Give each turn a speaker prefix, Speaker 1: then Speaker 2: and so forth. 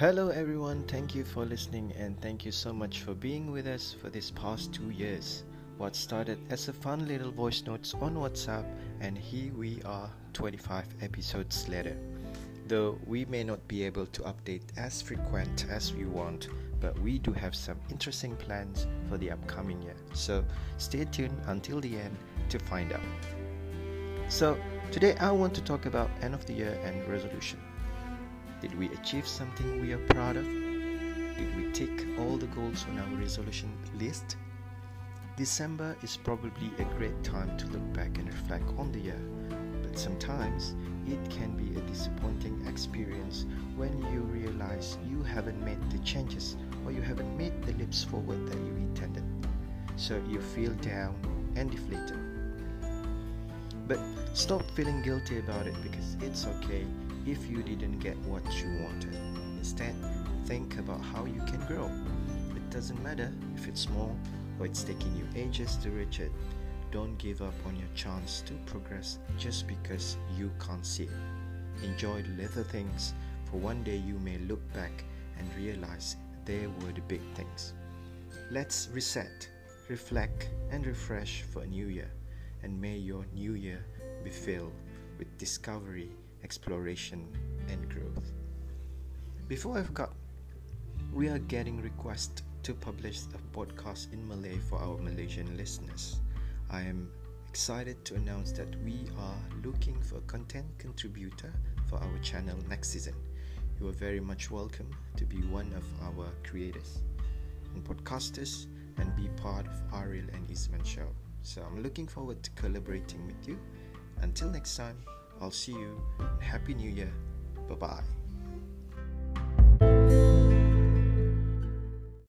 Speaker 1: Hello, everyone. Thank you for listening, and thank you so much for being with us for this past two years. What started as a fun little voice notes on WhatsApp, and here we are 25 episodes later. Though we may not be able to update as frequent as we want, but we do have some interesting plans for the upcoming year. So stay tuned until the end to find out. So, today I want to talk about end of the year and resolution. Did we achieve something we are proud of? Did we tick all the goals on our resolution list? December is probably a great time to look back and reflect on the year, but sometimes it can be a disappointing experience when you realize you haven't made the changes or you haven't made the leaps forward that you intended. So you feel down and deflated. But stop feeling guilty about it because it's okay if you didn't get what you wanted. Instead, think about how you can grow. It doesn't matter if it's small or it's taking you ages to reach it. Don't give up on your chance to progress just because you can't see it. Enjoy the little things, for one day you may look back and realize they were the big things. Let's reset, reflect, and refresh for a new year, and may your new year be filled with discovery, exploration, and growth. Before I forgot, we are getting requests to publish a podcast in Malay for our Malaysian listeners. I am excited to announce that we are looking for a content contributor for our channel next season. You are very much welcome to be one of our creators and podcasters and be part of Ariel and Isman show. So I'm looking forward to collaborating with you. Until next time, I'll see you. Happy New Year. Bye bye.